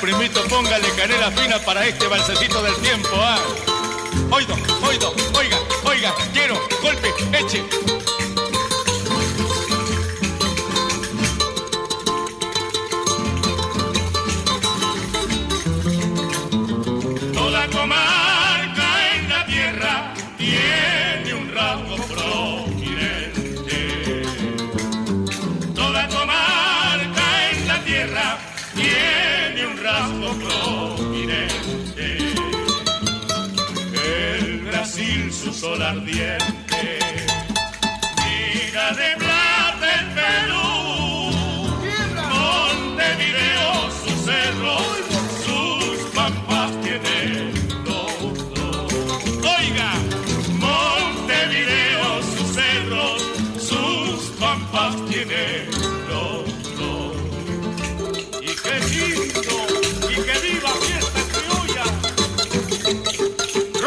Primito, póngale canela fina para este balsecito del tiempo, ¿ah? Oido, oido, sol ardiente,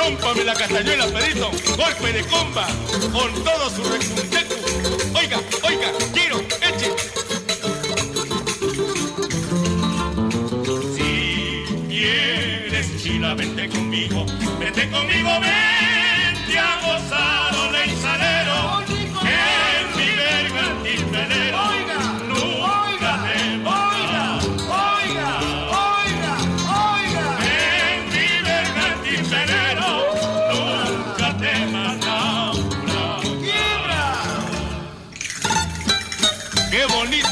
Rómpame la castañuela, Pedrito, golpe de comba, con todo su recunteco. Oiga, oiga, quiero, eche. Si quieres chila, vente conmigo, vente conmigo, vente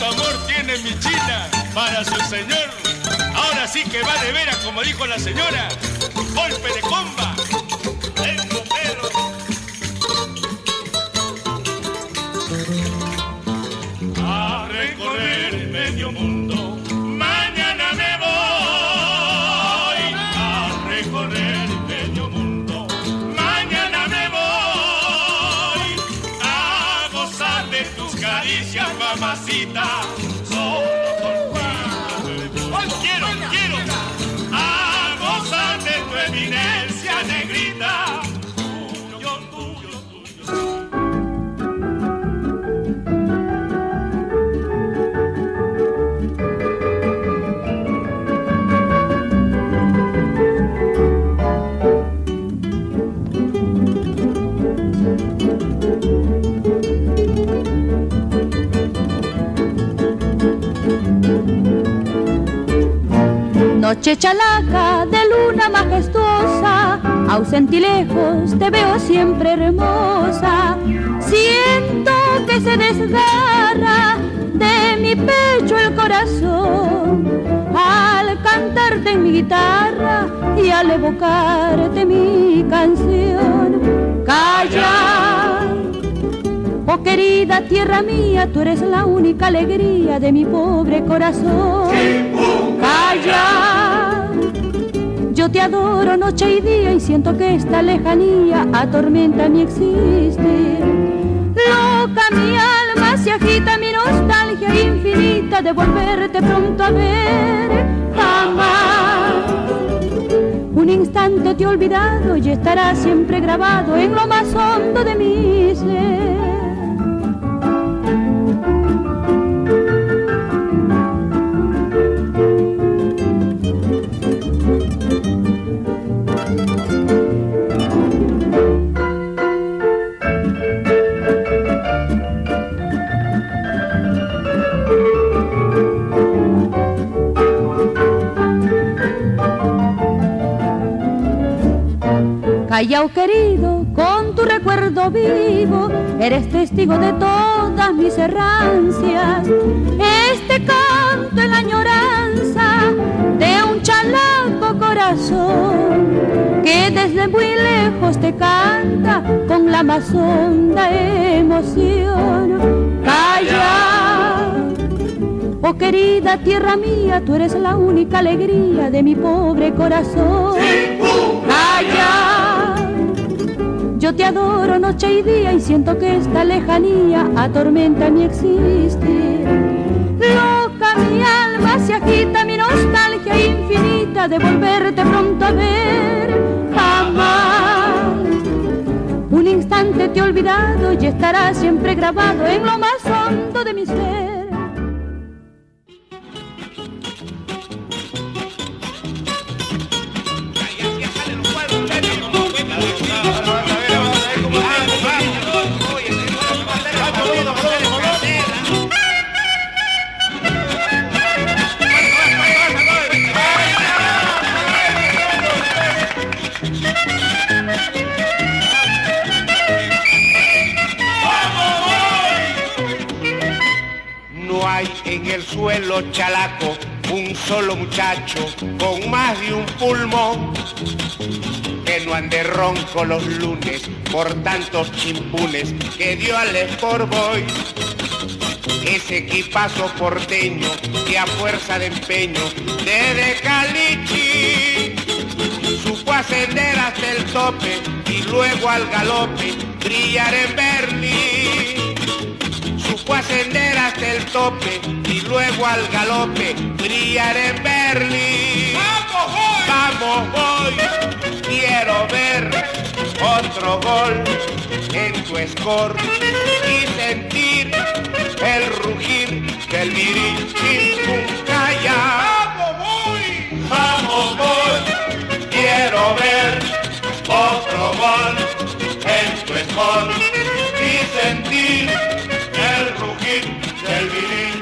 amor tiene mi china para su señor! Ahora sí que va de veras, como dijo la señora. ¡Golpe de comba! Mamacita. Solo contigo. Hoy quiero, quiero a gozar de tu eminencia negrita. Noche chalaca de luna majestuosa, ausente y lejos te veo siempre hermosa. Siento que se desgarra de mi pecho el corazón al cantarte en mi guitarra y al evocarte mi canción. Calla, oh querida tierra mía, tú eres la única alegría de mi pobre corazón. Calla, yo te adoro noche y día y siento que esta lejanía atormenta mi existir. Loca mi alma se agita mi nostalgia infinita de volverte pronto a ver. Jamás un instante te he olvidado y estará siempre grabado en lo más hondo de mi ser. Callao querido, con tu recuerdo vivo, eres testigo de todas mis errancias. Este canto en la añoranza de un chalaco corazón que desde muy lejos te canta con la más honda emoción. Calla Oh querida tierra mía, tú eres la única alegría de mi pobre corazón. Calla. Te adoro noche y día y siento que esta lejanía atormenta mi existir. Loca mi alma se agita, mi nostalgia infinita de volverte pronto a ver. Jamás. Un instante te he olvidado y estará siempre grabado en lo más hondo de mi ser. En el suelo chalaco un solo muchacho con más de un pulmón que no ande ronco los lunes por tantos chimpunes que dio al Sport Boy. Ese equipazo porteño que a fuerza de empeño desde Calichi supo ascender hasta el tope y luego al galope brillar en Berlín supo ascender hasta el tope y luego al galope brillar en Berlín. ¡Vamos, voy! Quiero ver otro gol en tu score y sentir el rugir del mirin calla. ¡Vamos, voy! ¡Vamos, voy! Quiero ver otro gol en tu score y sentir el rugir del virín